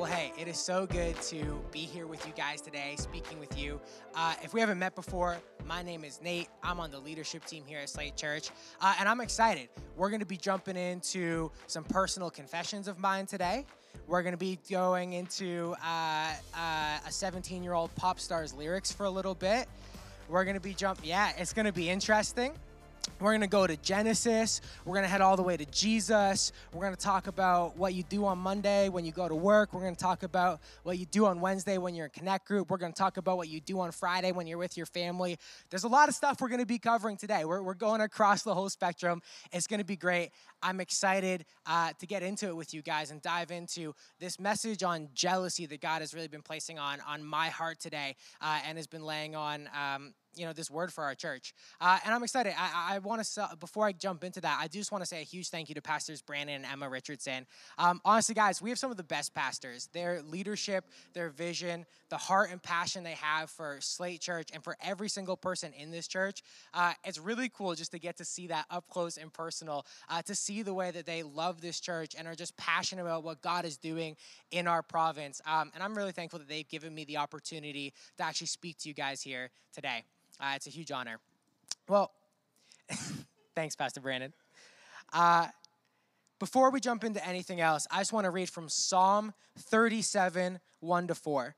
Well, hey, it is so good to be here with you guys today, speaking with you. Uh, if we haven't met before, my name is Nate. I'm on the leadership team here at Slate Church, uh, and I'm excited. We're going to be jumping into some personal confessions of mine today. We're going to be going into uh, uh a 17 year old pop star's lyrics for a little bit. We're going to be jump. Yeah, it's going to be interesting. We're going to go to Genesis. We're going to head all the way to Jesus. We're going to talk about what you do on Monday when you go to work. We're going to talk about what you do on Wednesday when you're in Connect Group. We're going to talk about what you do on Friday when you're with your family. There's a lot of stuff we're going to be covering today. We're, we're going across the whole spectrum. It's going to be great. I'm excited uh, to get into it with you guys and dive into this message on jealousy that God has really been placing on, on my heart today uh, and has been laying on. Um, you know this word for our church. Uh, and i'm excited. I, I want to before i jump into that i do just want to say a huge thank you to pastors brandon and emma richardson. Um, honestly guys we have some of the best pastors. Their leadership their vision the heart and passion they have for slate church and for every single person in this church uh, it's really cool just to get to see that up close and personal uh, to see the way that they love this church and are just passionate about what god is doing in our province. Um, and i'm really thankful that they've given me the opportunity to actually speak to you guys here today uh, it's a huge honor. Well, thanks, Pastor Brandon. Uh, before we jump into anything else, I just want to read from Psalm 37, 1 to 4.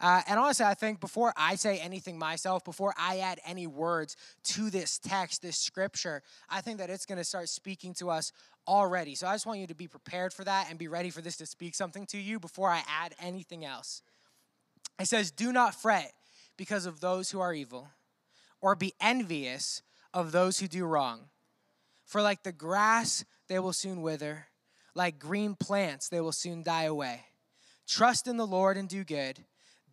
Uh, and honestly, I think before I say anything myself, before I add any words to this text, this scripture, I think that it's going to start speaking to us already. So I just want you to be prepared for that and be ready for this to speak something to you before I add anything else. It says, Do not fret because of those who are evil or be envious of those who do wrong. For like the grass, they will soon wither, like green plants, they will soon die away. Trust in the Lord and do good,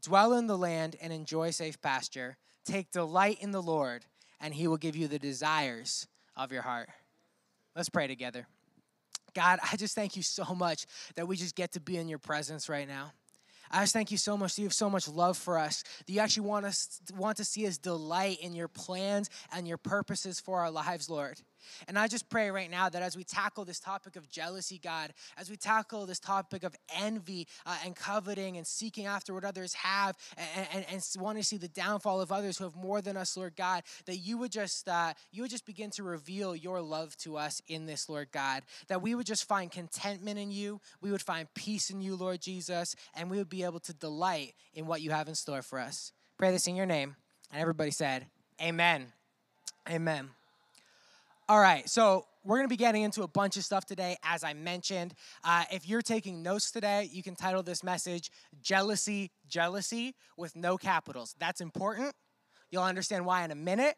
dwell in the land and enjoy safe pasture. Take delight in the Lord, and he will give you the desires of your heart. Let's pray together. God, I just thank you so much that we just get to be in your presence right now. I just thank you so much you have so much love for us, that you actually want us want to see us delight in your plans and your purposes for our lives, Lord. And I just pray right now that as we tackle this topic of jealousy, God, as we tackle this topic of envy uh, and coveting and seeking after what others have and, and, and to see the downfall of others who have more than us, Lord God, that you would just uh, you would just begin to reveal your love to us in this, Lord God. That we would just find contentment in you, we would find peace in you, Lord Jesus, and we would be able to delight in what you have in store for us. Pray this in your name. And everybody said, Amen. Amen. All right, so we're going to be getting into a bunch of stuff today, as I mentioned. Uh, if you're taking notes today, you can title this message Jealousy, Jealousy with no capitals. That's important. You'll understand why in a minute.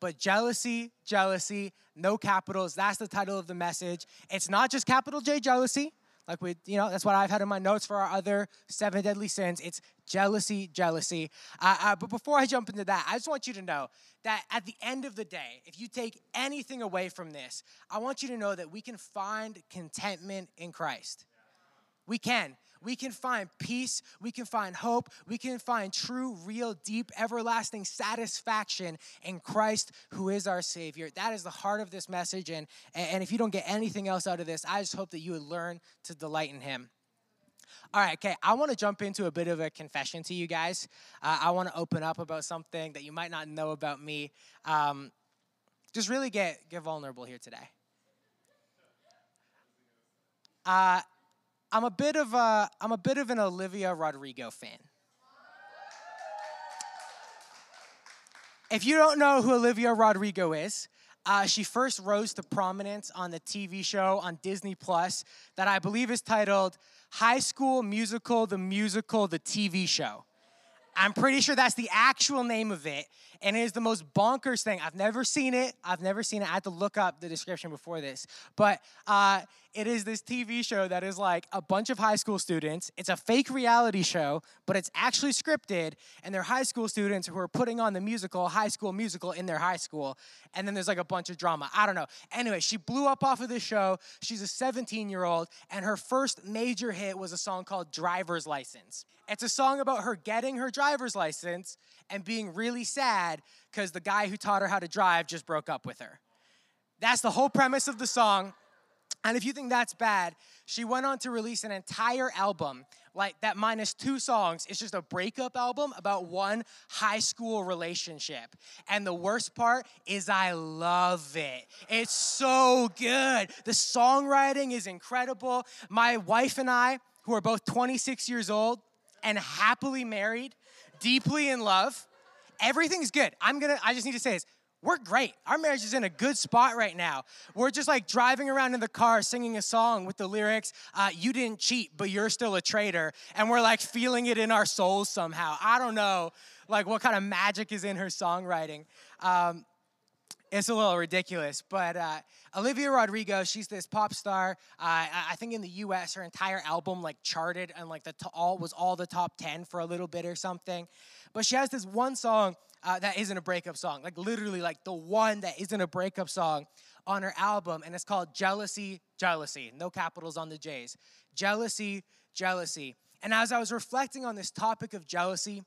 But jealousy, jealousy, no capitals. That's the title of the message. It's not just capital J jealousy. Like we, you know, that's what I've had in my notes for our other seven deadly sins. It's jealousy, jealousy. Uh, uh, but before I jump into that, I just want you to know that at the end of the day, if you take anything away from this, I want you to know that we can find contentment in Christ. We can we can find peace, we can find hope, we can find true, real, deep, everlasting satisfaction in Christ who is our Savior. That is the heart of this message. And, and if you don't get anything else out of this, I just hope that you would learn to delight in Him. All right, okay, I want to jump into a bit of a confession to you guys. Uh, I want to open up about something that you might not know about me. Um, just really get, get vulnerable here today. Uh, I'm a bit of a I'm a bit of an Olivia Rodrigo fan. If you don't know who Olivia Rodrigo is, uh, she first rose to prominence on the TV show on Disney Plus that I believe is titled High School Musical: The Musical, the TV Show. I'm pretty sure that's the actual name of it. And it is the most bonkers thing. I've never seen it. I've never seen it. I had to look up the description before this. But uh, it is this TV show that is like a bunch of high school students. It's a fake reality show, but it's actually scripted, and they're high school students who are putting on the musical, High School Musical, in their high school. And then there's like a bunch of drama. I don't know. Anyway, she blew up off of this show. She's a 17 year old, and her first major hit was a song called Driver's License. It's a song about her getting her driver's license and being really sad because the guy who taught her how to drive just broke up with her. That's the whole premise of the song. And if you think that's bad, she went on to release an entire album, like that minus two songs. It's just a breakup album about one high school relationship. And the worst part is, I love it. It's so good. The songwriting is incredible. My wife and I, who are both 26 years old and happily married, deeply in love, everything's good. I'm gonna, I just need to say this we're great. Our marriage is in a good spot right now. We're just like driving around in the car singing a song with the lyrics, uh, You didn't cheat, but you're still a traitor. And we're like feeling it in our souls somehow. I don't know like what kind of magic is in her songwriting. Um, it's a little ridiculous, but uh, Olivia Rodrigo, she's this pop star. Uh, I think in the U.S., her entire album like charted and like the to- all was all the top ten for a little bit or something. But she has this one song uh, that isn't a breakup song, like literally like the one that isn't a breakup song on her album, and it's called Jealousy, Jealousy. No capitals on the J's. Jealousy, Jealousy. And as I was reflecting on this topic of jealousy,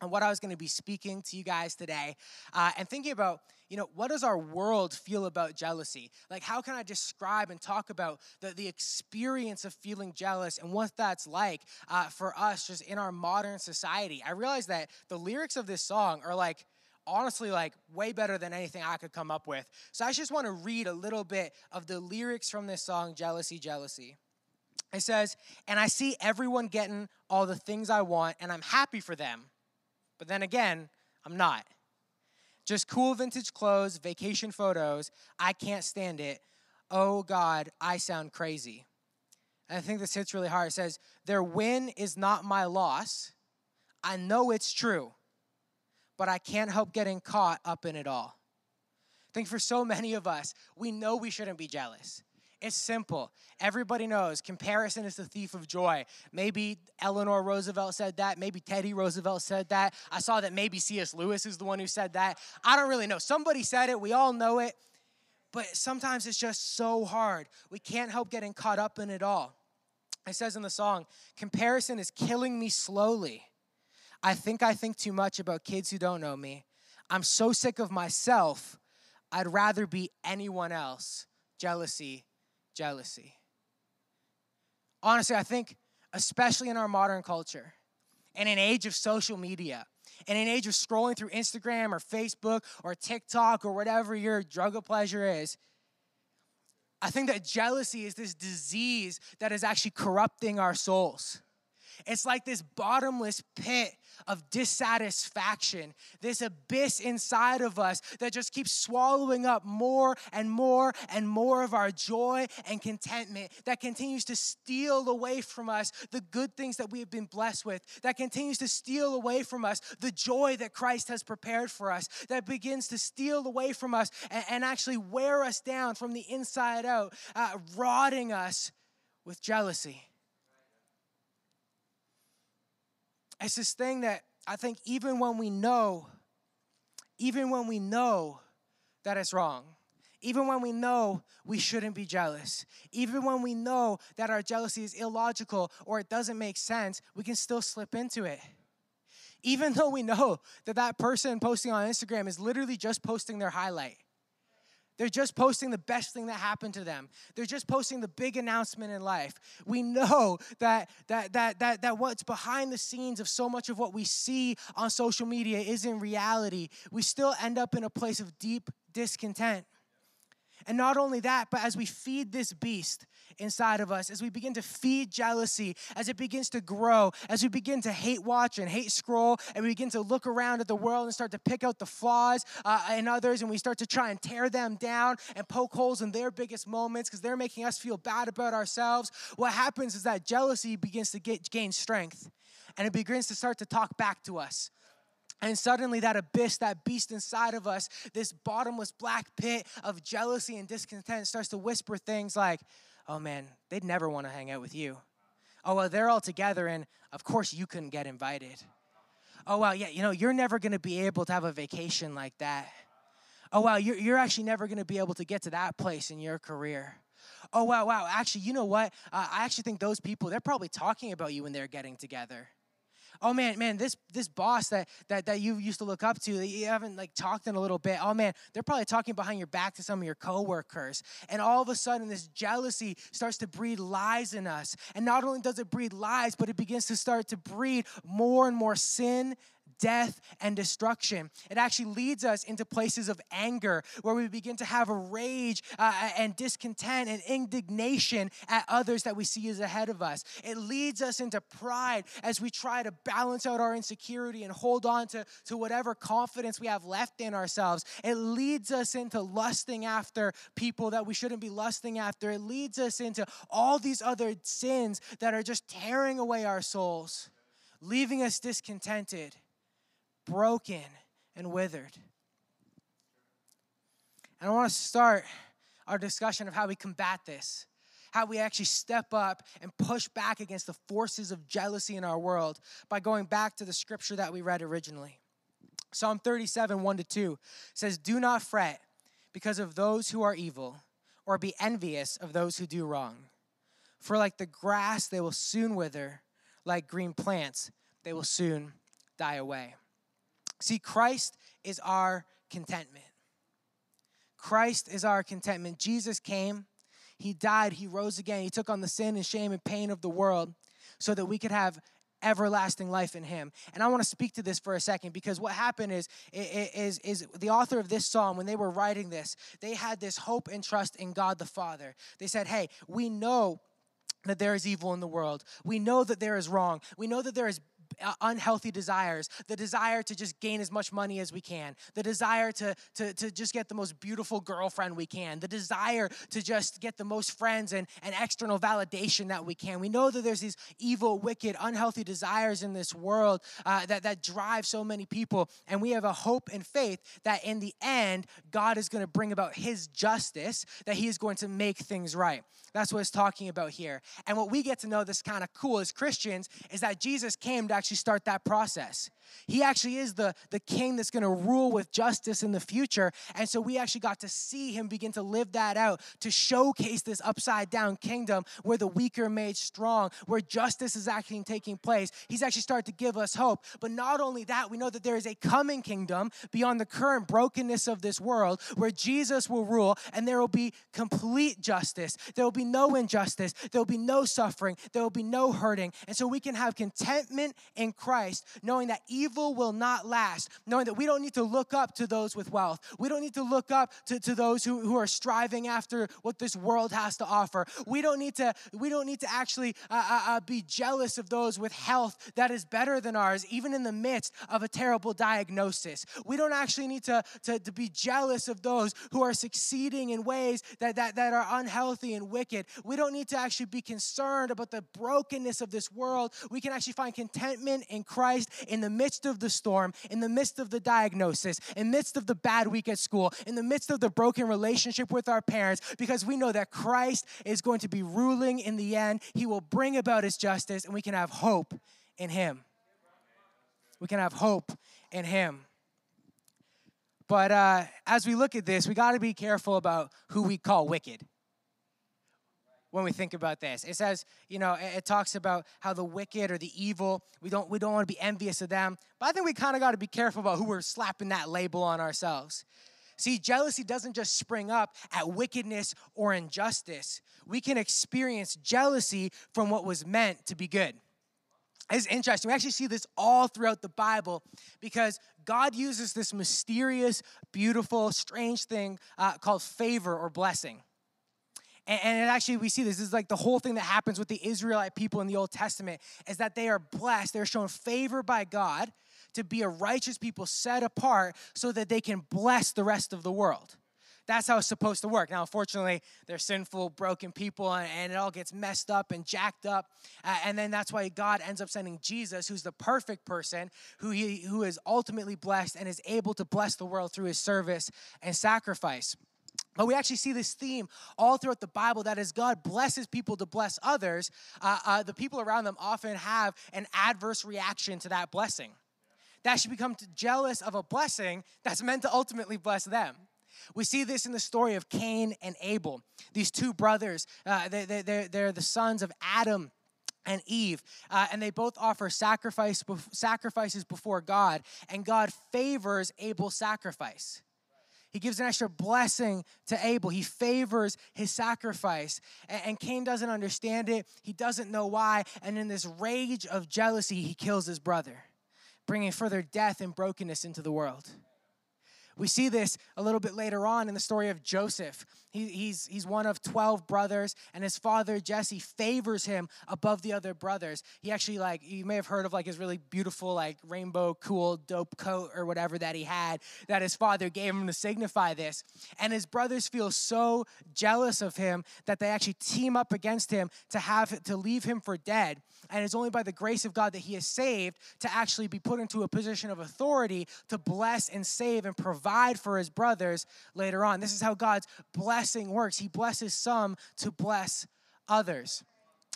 and what I was going to be speaking to you guys today, uh, and thinking about, you know, what does our world feel about jealousy? Like, how can I describe and talk about the, the experience of feeling jealous and what that's like uh, for us just in our modern society? I realized that the lyrics of this song are like, honestly like way better than anything I could come up with. So I just want to read a little bit of the lyrics from this song, Jealousy, Jealousy. It says, And I see everyone getting all the things I want, and I'm happy for them. But then again, I'm not. Just cool vintage clothes, vacation photos. I can't stand it. Oh God, I sound crazy. And I think this hits really hard. It says, Their win is not my loss. I know it's true, but I can't help getting caught up in it all. I think for so many of us, we know we shouldn't be jealous. It's simple. Everybody knows comparison is the thief of joy. Maybe Eleanor Roosevelt said that. Maybe Teddy Roosevelt said that. I saw that maybe C.S. Lewis is the one who said that. I don't really know. Somebody said it. We all know it. But sometimes it's just so hard. We can't help getting caught up in it all. It says in the song, comparison is killing me slowly. I think I think too much about kids who don't know me. I'm so sick of myself. I'd rather be anyone else. Jealousy jealousy. Honestly, I think, especially in our modern culture, in an age of social media, in an age of scrolling through Instagram or Facebook or TikTok or whatever your drug of pleasure is, I think that jealousy is this disease that is actually corrupting our souls. It's like this bottomless pit of dissatisfaction, this abyss inside of us that just keeps swallowing up more and more and more of our joy and contentment, that continues to steal away from us the good things that we have been blessed with, that continues to steal away from us the joy that Christ has prepared for us, that begins to steal away from us and, and actually wear us down from the inside out, uh, rotting us with jealousy. It's this thing that I think even when we know, even when we know that it's wrong, even when we know we shouldn't be jealous, even when we know that our jealousy is illogical or it doesn't make sense, we can still slip into it. Even though we know that that person posting on Instagram is literally just posting their highlight. They're just posting the best thing that happened to them. They're just posting the big announcement in life. We know that that that that that what's behind the scenes of so much of what we see on social media is in reality. We still end up in a place of deep discontent. And not only that, but as we feed this beast inside of us, as we begin to feed jealousy, as it begins to grow, as we begin to hate watch and hate scroll, and we begin to look around at the world and start to pick out the flaws uh, in others, and we start to try and tear them down and poke holes in their biggest moments because they're making us feel bad about ourselves, what happens is that jealousy begins to get, gain strength and it begins to start to talk back to us. And suddenly, that abyss, that beast inside of us, this bottomless black pit of jealousy and discontent starts to whisper things like, oh man, they'd never want to hang out with you. Oh, well, they're all together, and of course you couldn't get invited. Oh, well, yeah, you know, you're never going to be able to have a vacation like that. Oh, wow, you're, you're actually never going to be able to get to that place in your career. Oh, wow, wow, actually, you know what? Uh, I actually think those people, they're probably talking about you when they're getting together oh man, man, this this boss that that that you used to look up to, that you haven't like talked in a little bit. Oh man, they're probably talking behind your back to some of your coworkers. And all of a sudden, this jealousy starts to breed lies in us. And not only does it breed lies, but it begins to start to breed more and more sin death and destruction. It actually leads us into places of anger where we begin to have a rage uh, and discontent and indignation at others that we see as ahead of us. It leads us into pride as we try to balance out our insecurity and hold on to, to whatever confidence we have left in ourselves. It leads us into lusting after people that we shouldn't be lusting after. It leads us into all these other sins that are just tearing away our souls, leaving us discontented broken and withered. And I want to start our discussion of how we combat this, how we actually step up and push back against the forces of jealousy in our world by going back to the scripture that we read originally. Psalm 37, 1 to 2 says, Do not fret because of those who are evil, or be envious of those who do wrong. For like the grass, they will soon wither, like green plants, they will soon die away. See, Christ is our contentment. Christ is our contentment. Jesus came, He died, He rose again, He took on the sin and shame and pain of the world so that we could have everlasting life in him and i want to speak to this for a second because what happened is is is the author of this psalm when they were writing this they had this hope and trust in god the father they said hey we know that there is evil in the world. We know that there is wrong. We know that there is unhealthy desires the desire to just gain as much money as we can the desire to, to, to just get the most beautiful girlfriend we can the desire to just get the most friends and, and external validation that we can. We know that there's these evil wicked unhealthy desires in this world uh, that, that drive so many people and we have a hope and faith that in the end god is going to bring about his justice that he is going to make things right that's what it's talking about here and what we get to know this kind of cool as christians is that jesus came to actually start that process. He actually is the, the king that's going to rule with justice in the future. And so we actually got to see him begin to live that out, to showcase this upside down kingdom where the weak are made strong, where justice is actually taking place. He's actually started to give us hope. But not only that, we know that there is a coming kingdom beyond the current brokenness of this world where Jesus will rule and there will be complete justice. There will be no injustice. There will be no suffering. There will be no hurting. And so we can have contentment in Christ, knowing that evil will not last, knowing that we don't need to look up to those with wealth. We don't need to look up to, to those who, who are striving after what this world has to offer. We don't need to, we don't need to actually uh, uh, uh, be jealous of those with health that is better than ours, even in the midst of a terrible diagnosis. We don't actually need to, to, to be jealous of those who are succeeding in ways that, that, that are unhealthy and wicked. We don't need to actually be concerned about the brokenness of this world. We can actually find contentment contentment in Christ in the midst of the storm, in the midst of the diagnosis, in the midst of the bad week at school, in the midst of the broken relationship with our parents, because we know that Christ is going to be ruling in the end. He will bring about his justice, and we can have hope in him. We can have hope in him. But uh, as we look at this, we got to be careful about who we call wicked when we think about this. It says, you know, it, talks about how the wicked or the evil, we don't we don't want to be envious of them. But I think we kind of got to be careful about who we're slapping that label on ourselves. See, jealousy doesn't just spring up at wickedness or injustice. We can experience jealousy from what was meant to be good. It's interesting. We actually see this all throughout the Bible because God uses this mysterious, beautiful, strange thing uh, called favor or blessing. And, and actually, we see this. this is like the whole thing that happens with the Israelite people in the Old Testament is that they are blessed. They're shown favor by God to be a righteous people set apart so that they can bless the rest of the world. That's how it's supposed to work. Now, unfortunately, they're sinful, broken people, and, it all gets messed up and jacked up. Uh, and then that's why God ends up sending Jesus, who's the perfect person, who, he, who is ultimately blessed and is able to bless the world through his service and sacrifice. But we actually see this theme all throughout the Bible that as God blesses people to bless others, uh, uh, the people around them often have an adverse reaction to that blessing. That should become jealous of a blessing that's meant to ultimately bless them. We see this in the story of Cain and Abel. These two brothers, uh, they, they, they're, they're the sons of Adam and Eve, uh, and they both offer sacrifice, sacrifices before God, and God favors Abel's sacrifice. He gives an extra blessing to Abel. He favors his sacrifice. And, Cain doesn't understand it. He doesn't know why. And in this rage of jealousy, he kills his brother, bringing further death and brokenness into the world. We see this a little bit later on in the story of Joseph. He, he's, he's one of 12 brothers, and his father, Jesse, favors him above the other brothers. He actually, like, you may have heard of, like, his really beautiful, like, rainbow, cool, dope coat or whatever that he had that his father gave him to signify this. And his brothers feel so jealous of him that they actually team up against him to have to leave him for dead. And it's only by the grace of God that he is saved to actually be put into a position of authority to bless and save and provide for his brothers later on. This is how God's blessing works. He blesses some to bless others.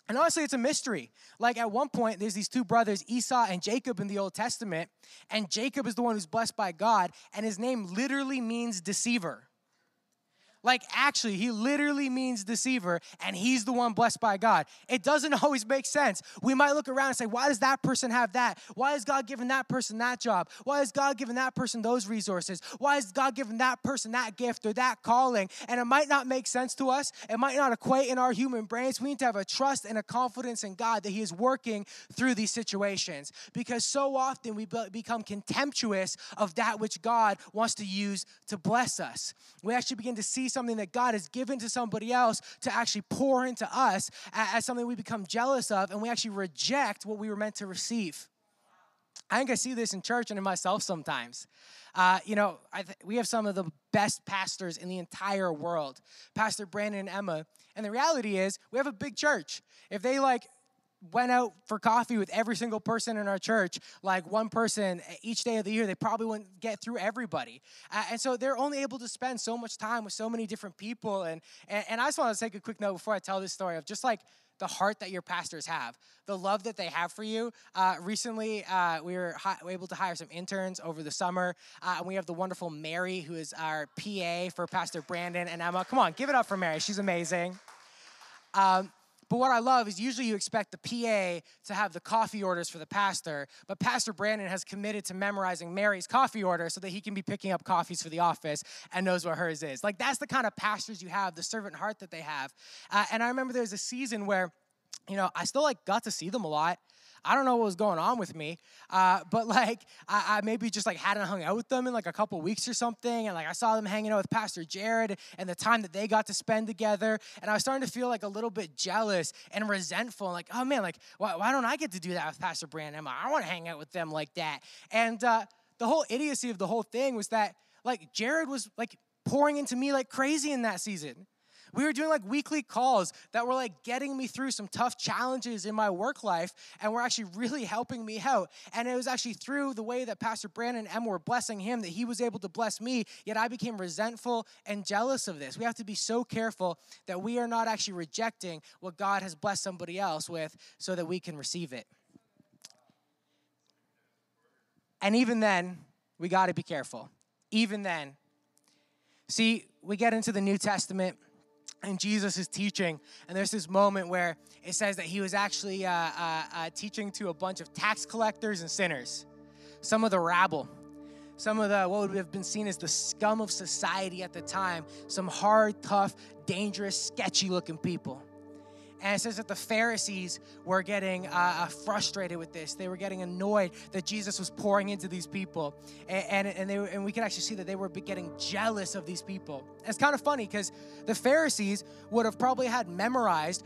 And honestly, it's a mystery. Like at one point, there's these two brothers, Esau and Jacob, in the Old Testament, and Jacob is the one who's blessed by God, and his name literally means deceiver. Like, actually, he literally means deceiver, and he's the one blessed by God. It doesn't always make sense. We might look around and say, why does that person have that? Why is God giving that person that job? Why is God giving that person those resources? Why is God giving that person that gift or that calling? And it might not make sense to us. It might not equate in our human brains. We need to have a trust and a confidence in God that He is working through these situations because so often we become contemptuous of that which God wants to use to bless us. We actually begin to see something that God has given to somebody else to actually pour into us as something we become jealous of, and we actually reject what we were meant to receive. I think I see this in church and in myself sometimes. Uh, you know, th- we have some of the best pastors in the entire world, Pastor Brandon and Emma. And the reality is, we have a big church. If they like went out for coffee with every single person in our church, like one person each day of the year, they probably wouldn't get through everybody. Uh, and so they're only able to spend so much time with so many different people. And, and, and I just want to take a quick note before I tell this story of just like the heart that your pastors have, the love that they have for you. Uh, recently, uh, we were hi- able to hire some interns over the summer, uh, and we have the wonderful Mary, who is our PA for Pastor Brandon and Emma. Come on, give it up for Mary. She's amazing. Um, but what I love is usually you expect the PA to have the coffee orders for the pastor, but Pastor Brandon has committed to memorizing Mary's coffee order so that he can be picking up coffees for the office and knows what hers is. Like that's the kind of pastors you have, the servant heart that they have. Uh, and I remember there was a season where, you know, I still like got to see them a lot. I don't know what was going on with me, uh, but like I, I, maybe just like hadn't hung out with them in like a couple weeks or something, and like I saw them hanging out with Pastor Jared and the time that they got to spend together, and I was starting to feel like a little bit jealous and resentful, like oh man, like why, why don't I get to do that with Pastor Brandon? I want to hang out with them like that, and uh, the whole idiocy of the whole thing was that like Jared was like pouring into me like crazy in that season. We were doing like weekly calls that were like getting me through some tough challenges in my work life and were actually really helping me out. And it was actually through the way that Pastor Brandon and Emma were blessing him that he was able to bless me. Yet I became resentful and jealous of this. We have to be so careful that we are not actually rejecting what God has blessed somebody else with so that we can receive it. And even then, we got to be careful. Even then. See, we get into the New Testament and Jesus is teaching, and there's this moment where it says that he was actually uh, uh, uh, teaching to a bunch of tax collectors and sinners, some of the rabble, some of the what would have been seen as the scum of society at the time, some hard, tough, dangerous, sketchy looking people. And it says that the Pharisees were getting uh, uh, frustrated with this. They were getting annoyed that Jesus was pouring into these people. And, and, and, they, and we can actually see that they were getting jealous of these people. It's kind of funny because the Pharisees would have probably had memorized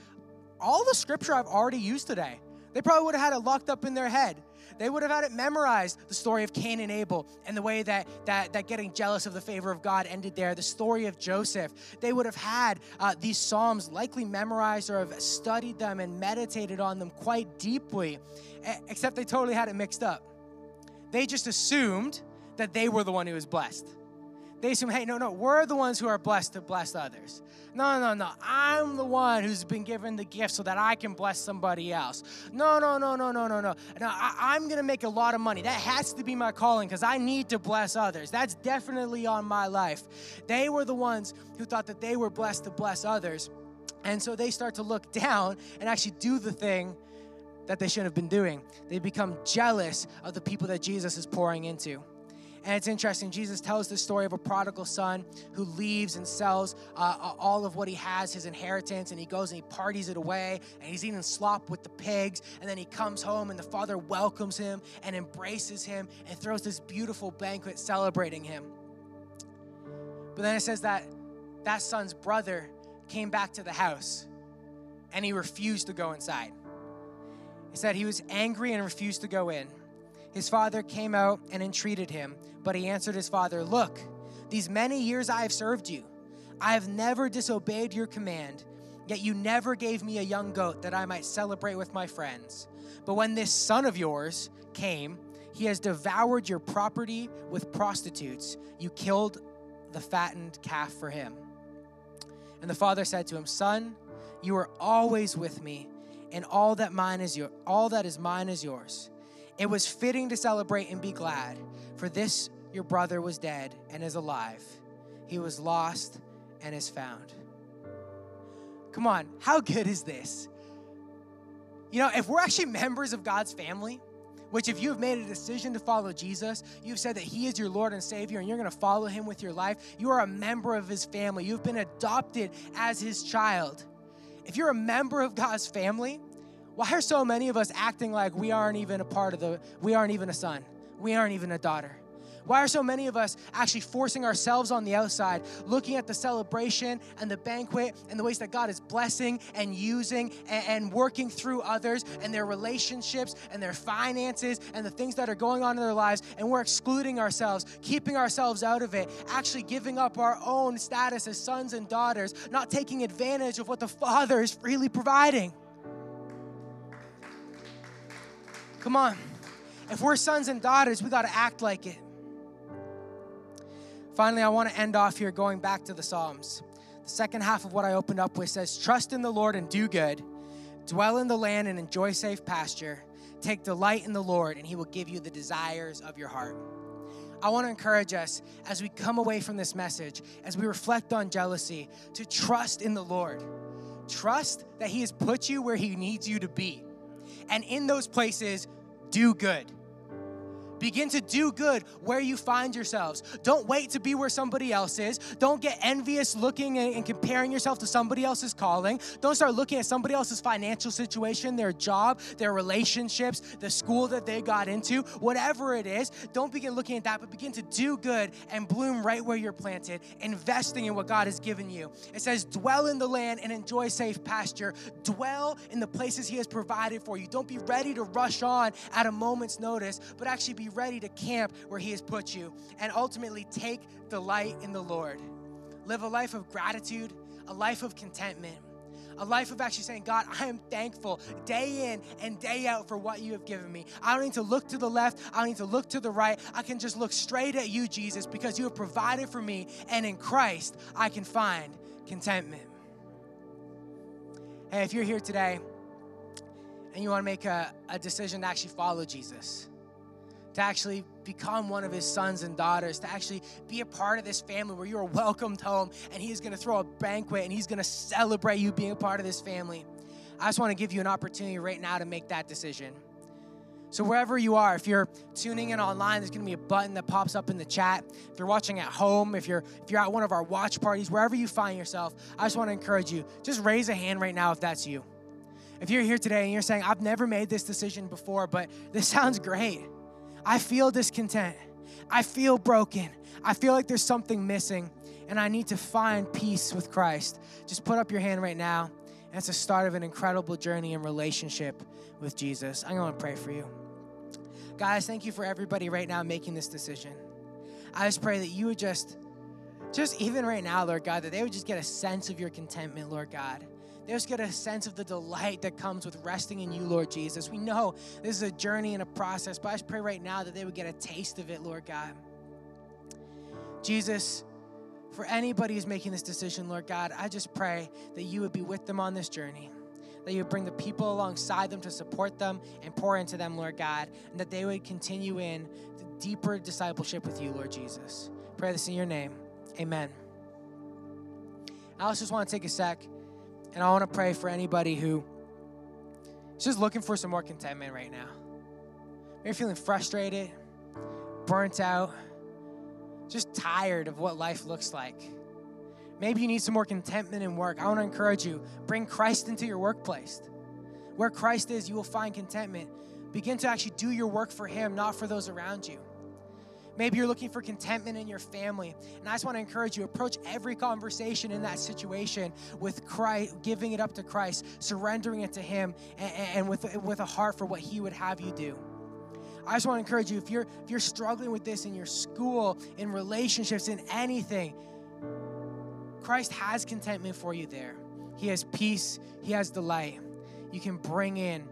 all the scripture I've already used today. They probably would have had it locked up in their head. They would have had it memorized, the story of Cain and Abel and the way that, that, that getting jealous of the favor of God ended there, the story of Joseph. They would have had uh, these Psalms likely memorized or have studied them and meditated on them quite deeply, except they totally had it mixed up. They just assumed that they were the one who was blessed. They assume, hey, no, no, we're the ones who are blessed to bless others. No, no, no. I'm the one who's been given the gift so that I can bless somebody else. No, no, no, no, no, no, no. No, I, am going to make a lot of money. That has to be my calling because I need to bless others. That's definitely on my life. They were the ones who thought that they were blessed to bless others. And so they start to look down and actually do the thing that they shouldn't have been doing. They become jealous of the people that Jesus is pouring into. And it's interesting, Jesus tells the story of a prodigal son who leaves and sells uh, all of what he has, his inheritance, and he goes and he parties it away, and he's eating slop with the pigs. And then he comes home, and the father welcomes him and embraces him and throws this beautiful banquet celebrating him. But then it says that that son's brother came back to the house and he refused to go inside. He said he was angry and refused to go in. His father came out and entreated him, but he answered his father, Look, these many years I have served you. I have never disobeyed your command, yet you never gave me a young goat that I might celebrate with my friends. But when this son of yours came, he has devoured your property with prostitutes. You killed the fattened calf for him. And the father said to him, Son, you are always with me, and all that mine is your all that is mine is yours. It was fitting to celebrate and be glad, for this your brother was dead and is alive. He was lost and is found. Come on, how good is this? You know, if we're actually members of God's family, which if you've made a decision to follow Jesus, you've said that He is your Lord and Savior, and you're going to follow Him with your life, you are a member of His family. You've been adopted as His child. If you're a member of God's family, why are so many of us acting like we aren't even a part of the, we aren't even a son, we aren't even a daughter? Why are so many of us actually forcing ourselves on the outside, looking at the celebration and the banquet and the ways that God is blessing and using and, and, working through others and their relationships and their finances and the things that are going on in their lives, and we're excluding ourselves, keeping ourselves out of it, actually giving up our own status as sons and daughters, not taking advantage of what the Father is freely providing? Come on. If we're sons and daughters, we got to act like it. Finally, I want to end off here going back to the Psalms. The second half of what I opened up with says, Trust in the Lord and do good, dwell in the land and enjoy safe pasture. Take delight in the Lord, and he will give you the desires of your heart. I want to encourage us as we come away from this message, as we reflect on jealousy, to trust in the Lord. Trust that he has put you where he needs you to be. And in those places, do good. Begin to do good where you find yourselves. Don't wait to be where somebody else is. Don't get envious looking and, comparing yourself to somebody else's calling. Don't start looking at somebody else's financial situation, their job, their relationships, the school that they got into, whatever it is. Don't begin looking at that, but begin to do good and bloom right where you're planted, investing in what God has given you. It says, dwell in the land and enjoy safe pasture. Dwell in the places He has provided for you. Don't be ready to rush on at a moment's notice, but actually be ready to camp where He has put you. And ultimately, take delight in the Lord. Live a life of gratitude, a life of contentment, a life of actually saying, God, I am thankful day in and day out for what you have given me. I don't need to look to the left, I don't need to look to the right. I can just look straight at you, Jesus, because you have provided for me. And in Christ, I can find contentment. Hey, if you're here today and you want to make a, a decision to actually follow Jesus, to actually become one of his sons and daughters, to actually be a part of this family where you are welcomed home and he is going to throw a banquet and he's going to celebrate you being a part of this family. I just want to give you an opportunity right now to make that decision. So, wherever you are, if you're tuning in online, there's going to be a button that pops up in the chat. If you're watching at home, if you're if you're at one of our watch parties, wherever you find yourself, I just want to encourage you. Just raise a hand right now if that's you. If you're here today and you're saying, "I've never made this decision before, but this sounds great," I feel discontent. I feel broken. I feel like there's something missing, and I need to find peace with Christ. Just put up your hand right now, it's the start of an incredible journey in relationship with Jesus. I'm going to pray for you. Guys, thank you for everybody right now making this decision. I just pray that you would just, just even right now, Lord God, that they would just get a sense of your contentment, Lord God they just get a sense of the delight that comes with resting in you, Lord Jesus. We know this is a journey and a process, but I just pray right now that they would get a taste of it, Lord God. Jesus, For anybody who's making this decision, Lord God, I just pray that you would be with them on this journey that you would bring the people alongside them to support them and pour into them, Lord God, and that they would continue in deeper discipleship with you, Lord Jesus. Pray this in your name. Amen. I also just want to take a sec and I want to pray for anybody who is just looking for some more contentment right now. Maybe you're feeling frustrated, burnt out, just tired of what life looks like. Maybe you need some more contentment in work. I want to encourage you bring Christ into your workplace. Where Christ is, you will find contentment. Begin to actually do your work for Him, not for those around you. Maybe you're looking for contentment in your family. And I just want to encourage you approach every conversation in that situation with Christ, giving it up to Christ, surrendering it to Him, and, and with, with a heart for what He would have you do. I just want to encourage you if you're if you're struggling with this in your school, in relationships, in anything, Christ has contentment for you there. He has peace, He has delight. You can bring in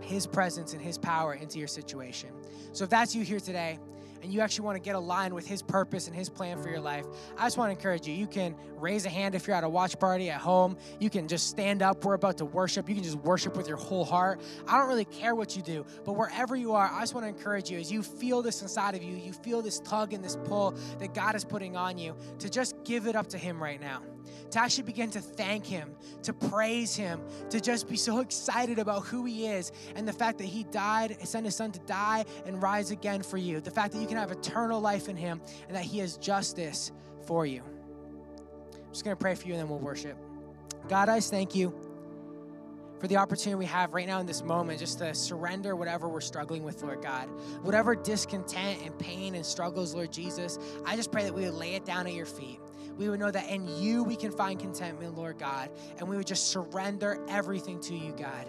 His presence and His power into your situation. So if that's you here today, and you actually want to get aligned with His purpose and His plan for your life, I just want to encourage you. You can raise a hand if you're at a watch party at home. You can just stand up. We're about to worship. You can just worship with your whole heart. I don't really care what you do, but wherever you are, I just want to encourage you as you feel this inside of you, you feel this tug and this pull that God is putting on you to just give it up to Him right now to actually begin to thank Him, to praise Him, to just be so excited about who He is and the fact that He died, sent His Son to die and rise again for you, the fact that you can have eternal life in Him and that He has justice for you. I'm just going to pray for you and then we'll worship. God, I thank you for the opportunity we have right now in this moment just to surrender whatever we're struggling with, Lord God. Whatever discontent and pain and struggles, Lord Jesus, I just pray that we would lay it down at your feet we would know that in you we can find contentment, Lord God, and we would just surrender everything to you, God.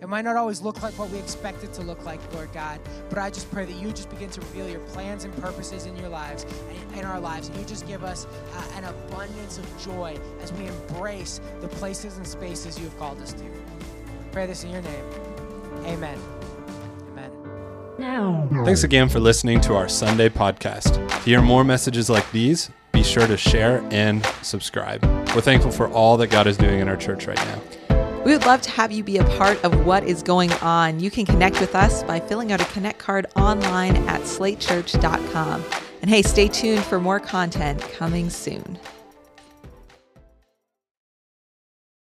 It might not always look like what we expect it to look like, Lord God, but I just pray that you just begin to reveal your plans and purposes in your lives, in our lives, and you just give us uh, an abundance of joy as we embrace the places and spaces you have called us to. Pray this in your name. Amen. Amen. Now. Thanks again for listening to our Sunday podcast. To hear more messages like these, be sure to share and subscribe. We're thankful for all that God is doing in our church right now. We would love to have you be a part of what is going on. You can connect with us by filling out a Connect card online at slatechurch.com. And hey, stay tuned for more content coming soon.